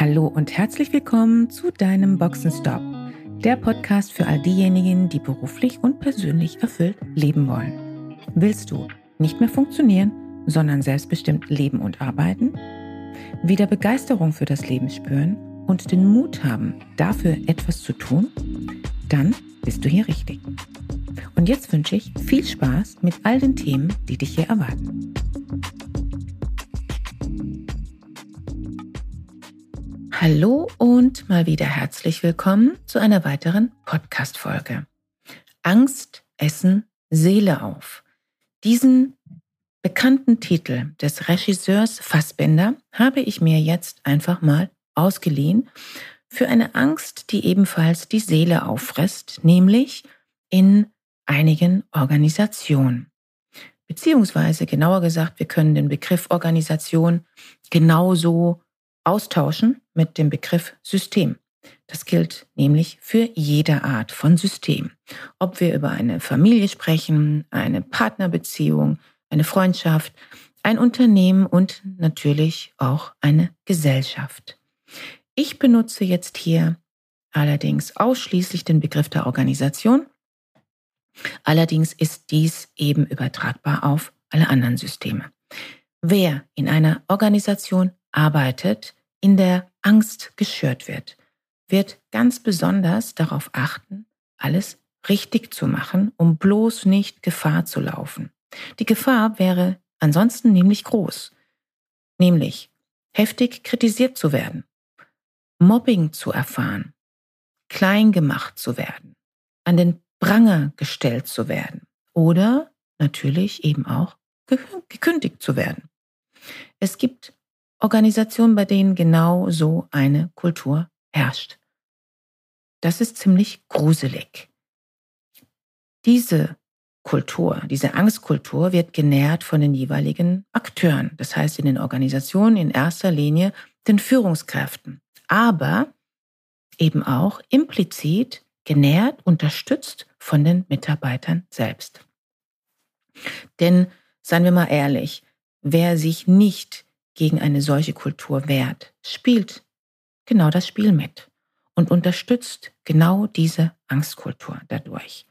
Hallo und herzlich willkommen zu deinem Boxenstopp, der Podcast für all diejenigen, die beruflich und persönlich erfüllt leben wollen. Willst du nicht mehr funktionieren, sondern selbstbestimmt leben und arbeiten? Wieder Begeisterung für das Leben spüren und den Mut haben, dafür etwas zu tun? Dann bist du hier richtig. Und jetzt wünsche ich viel Spaß mit all den Themen, die dich hier erwarten. Hallo und mal wieder herzlich willkommen zu einer weiteren Podcast-Folge. Angst, Essen, Seele auf. Diesen bekannten Titel des Regisseurs Fassbender habe ich mir jetzt einfach mal ausgeliehen für eine Angst, die ebenfalls die Seele auffrisst, nämlich in einigen Organisationen. Beziehungsweise genauer gesagt, wir können den Begriff Organisation genauso austauschen mit dem Begriff System. Das gilt nämlich für jede Art von System. Ob wir über eine Familie sprechen, eine Partnerbeziehung, eine Freundschaft, ein Unternehmen und natürlich auch eine Gesellschaft. Ich benutze jetzt hier allerdings ausschließlich den Begriff der Organisation. Allerdings ist dies eben übertragbar auf alle anderen Systeme. Wer in einer Organisation arbeitet, in der Angst geschürt wird, wird ganz besonders darauf achten, alles richtig zu machen, um bloß nicht Gefahr zu laufen. Die Gefahr wäre ansonsten nämlich groß, nämlich heftig kritisiert zu werden, Mobbing zu erfahren, klein gemacht zu werden, an den Pranger gestellt zu werden oder natürlich eben auch gekündigt zu werden. Es gibt Organisationen, bei denen genau so eine Kultur herrscht. Das ist ziemlich gruselig. Diese Kultur, diese Angstkultur wird genährt von den jeweiligen Akteuren, das heißt in den Organisationen in erster Linie den Führungskräften, aber eben auch implizit genährt, unterstützt von den Mitarbeitern selbst. Denn, seien wir mal ehrlich, wer sich nicht gegen eine solche Kultur wehrt, spielt genau das Spiel mit und unterstützt genau diese Angstkultur dadurch.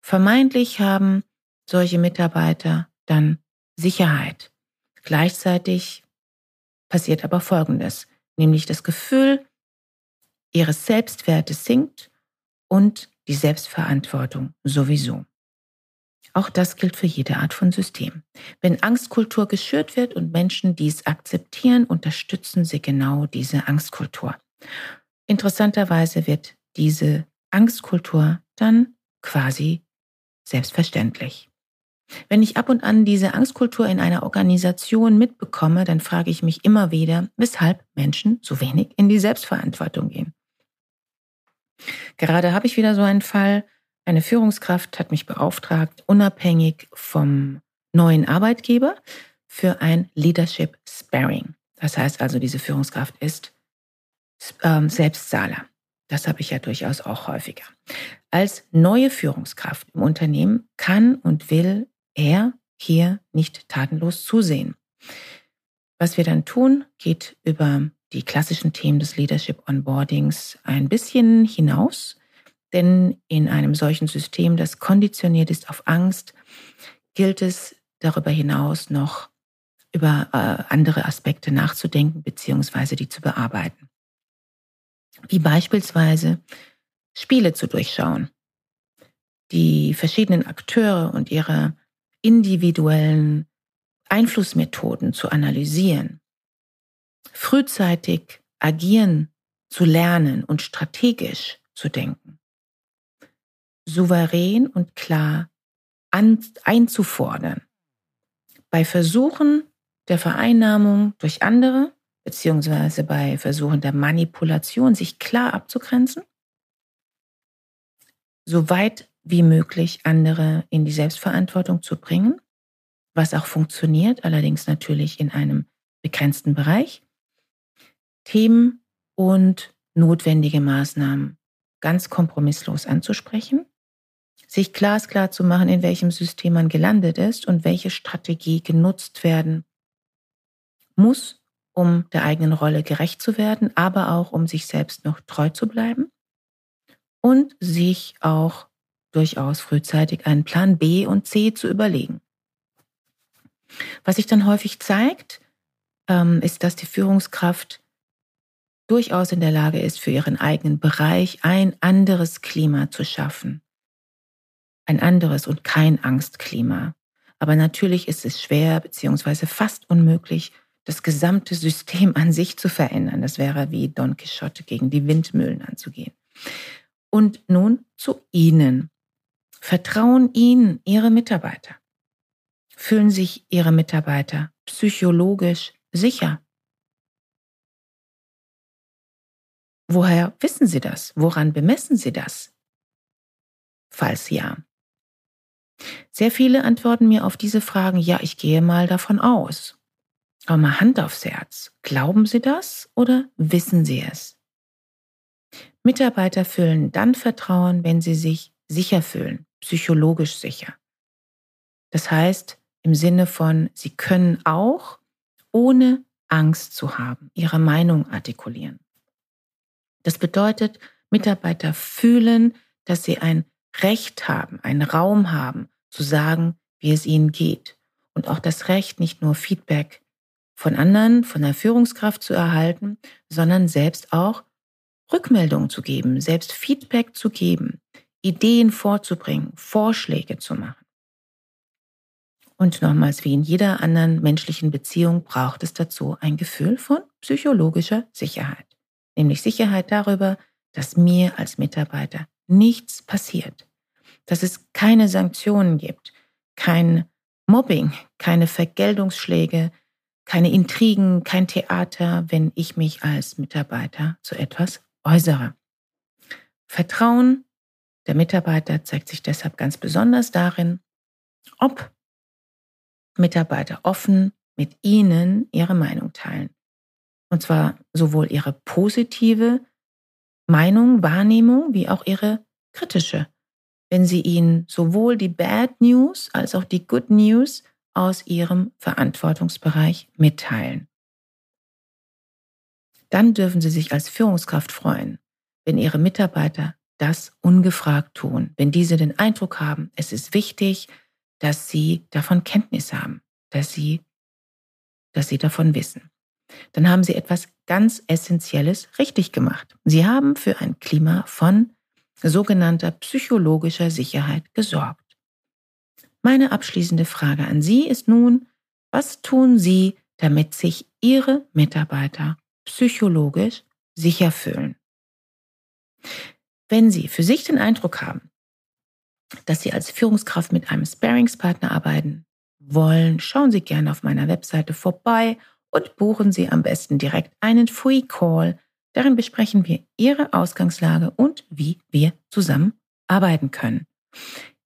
Vermeintlich haben solche Mitarbeiter dann Sicherheit. Gleichzeitig passiert aber Folgendes, nämlich das Gefühl ihres Selbstwertes sinkt und die Selbstverantwortung sowieso. Auch das gilt für jede Art von System. Wenn Angstkultur geschürt wird und Menschen dies akzeptieren, unterstützen sie genau diese Angstkultur. Interessanterweise wird diese Angstkultur dann quasi selbstverständlich. Wenn ich ab und an diese Angstkultur in einer Organisation mitbekomme, dann frage ich mich immer wieder, weshalb Menschen so wenig in die Selbstverantwortung gehen. Gerade habe ich wieder so einen Fall, eine Führungskraft hat mich beauftragt, unabhängig vom neuen Arbeitgeber für ein Leadership Sparing. Das heißt also, diese Führungskraft ist ähm, Selbstzahler. Das habe ich ja durchaus auch häufiger. Als neue Führungskraft im Unternehmen kann und will er hier nicht tatenlos zusehen. Was wir dann tun, geht über die klassischen Themen des Leadership Onboardings ein bisschen hinaus. Denn in einem solchen System, das konditioniert ist auf Angst, gilt es darüber hinaus noch über äh, andere Aspekte nachzudenken bzw. die zu bearbeiten. Wie beispielsweise Spiele zu durchschauen, die verschiedenen Akteure und ihre individuellen Einflussmethoden zu analysieren, frühzeitig agieren zu lernen und strategisch zu denken souverän und klar an, einzufordern. Bei Versuchen der Vereinnahmung durch andere, beziehungsweise bei Versuchen der Manipulation, sich klar abzugrenzen, so weit wie möglich andere in die Selbstverantwortung zu bringen, was auch funktioniert, allerdings natürlich in einem begrenzten Bereich, Themen und notwendige Maßnahmen ganz kompromisslos anzusprechen sich glasklar zu machen, in welchem System man gelandet ist und welche Strategie genutzt werden muss, um der eigenen Rolle gerecht zu werden, aber auch um sich selbst noch treu zu bleiben und sich auch durchaus frühzeitig einen Plan B und C zu überlegen. Was sich dann häufig zeigt, ähm, ist, dass die Führungskraft durchaus in der Lage ist, für ihren eigenen Bereich ein anderes Klima zu schaffen. Ein anderes und kein Angstklima. Aber natürlich ist es schwer beziehungsweise fast unmöglich, das gesamte System an sich zu verändern. Das wäre wie Don Quixote gegen die Windmühlen anzugehen. Und nun zu Ihnen. Vertrauen Ihnen Ihre Mitarbeiter? Fühlen sich Ihre Mitarbeiter psychologisch sicher? Woher wissen Sie das? Woran bemessen Sie das? Falls ja. Sehr viele antworten mir auf diese Fragen, ja, ich gehe mal davon aus. Aber mal Hand aufs Herz. Glauben Sie das oder wissen Sie es? Mitarbeiter fühlen dann Vertrauen, wenn sie sich sicher fühlen, psychologisch sicher. Das heißt, im Sinne von, sie können auch, ohne Angst zu haben, ihre Meinung artikulieren. Das bedeutet, Mitarbeiter fühlen, dass sie ein Recht haben, einen Raum haben, zu sagen, wie es ihnen geht. Und auch das Recht, nicht nur Feedback von anderen, von der Führungskraft zu erhalten, sondern selbst auch Rückmeldungen zu geben, selbst Feedback zu geben, Ideen vorzubringen, Vorschläge zu machen. Und nochmals, wie in jeder anderen menschlichen Beziehung braucht es dazu ein Gefühl von psychologischer Sicherheit. Nämlich Sicherheit darüber, dass mir als Mitarbeiter nichts passiert, dass es keine Sanktionen gibt, kein Mobbing, keine Vergeltungsschläge, keine Intrigen, kein Theater, wenn ich mich als Mitarbeiter zu etwas äußere. Vertrauen der Mitarbeiter zeigt sich deshalb ganz besonders darin, ob Mitarbeiter offen mit Ihnen ihre Meinung teilen. Und zwar sowohl ihre positive Meinung, Wahrnehmung wie auch ihre kritische. Wenn Sie Ihnen sowohl die Bad News als auch die Good News aus ihrem Verantwortungsbereich mitteilen. Dann dürfen Sie sich als Führungskraft freuen, wenn Ihre Mitarbeiter das ungefragt tun, wenn diese den Eindruck haben, es ist wichtig, dass Sie davon Kenntnis haben, dass Sie, dass Sie davon wissen. Dann haben Sie etwas ganz Essentielles richtig gemacht. Sie haben für ein Klima von sogenannter psychologischer Sicherheit gesorgt. Meine abschließende Frage an Sie ist nun, was tun Sie, damit sich Ihre Mitarbeiter psychologisch sicher fühlen? Wenn Sie für sich den Eindruck haben, dass Sie als Führungskraft mit einem Sparingspartner arbeiten wollen, schauen Sie gerne auf meiner Webseite vorbei und buchen Sie am besten direkt einen Free Call. Darin besprechen wir Ihre Ausgangslage und wie wir zusammenarbeiten können.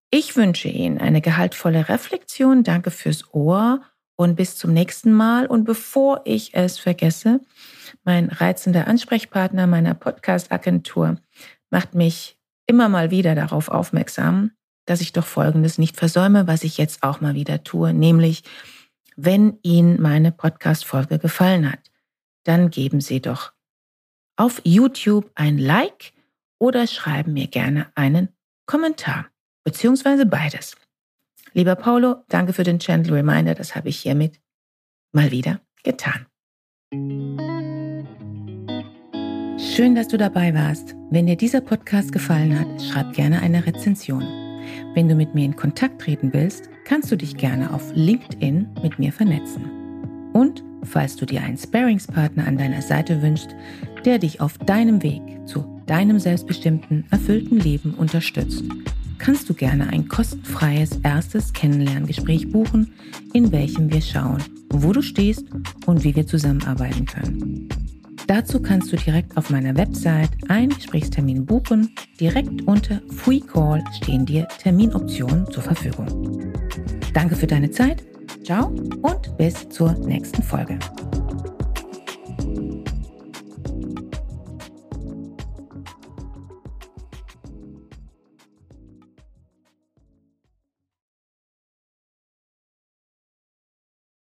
Ich wünsche Ihnen eine gehaltvolle Reflexion. Danke fürs Ohr und bis zum nächsten Mal. Und bevor ich es vergesse, mein reizender Ansprechpartner meiner Podcast-Agentur macht mich immer mal wieder darauf aufmerksam, dass ich doch Folgendes nicht versäume, was ich jetzt auch mal wieder tue, nämlich wenn Ihnen meine Podcast-Folge gefallen hat, dann geben Sie doch auf YouTube ein Like oder schreiben mir gerne einen Kommentar beziehungsweise beides. Lieber Paulo, danke für den Channel Reminder, das habe ich hiermit mal wieder getan. Schön, dass du dabei warst. Wenn dir dieser Podcast gefallen hat, schreib gerne eine Rezension. Wenn du mit mir in Kontakt treten willst, kannst du dich gerne auf LinkedIn mit mir vernetzen. Und falls du dir einen Sparingspartner an deiner Seite wünschst, der dich auf deinem Weg zu deinem selbstbestimmten, erfüllten Leben unterstützt, kannst du gerne ein kostenfreies erstes Kennenlerngespräch buchen, in welchem wir schauen, wo du stehst und wie wir zusammenarbeiten können. Dazu kannst du direkt auf meiner Website einen Gesprächstermin buchen. Direkt unter Free Call stehen dir Terminoptionen zur Verfügung. Danke für deine Zeit. Ciao und bis zur nächsten Folge.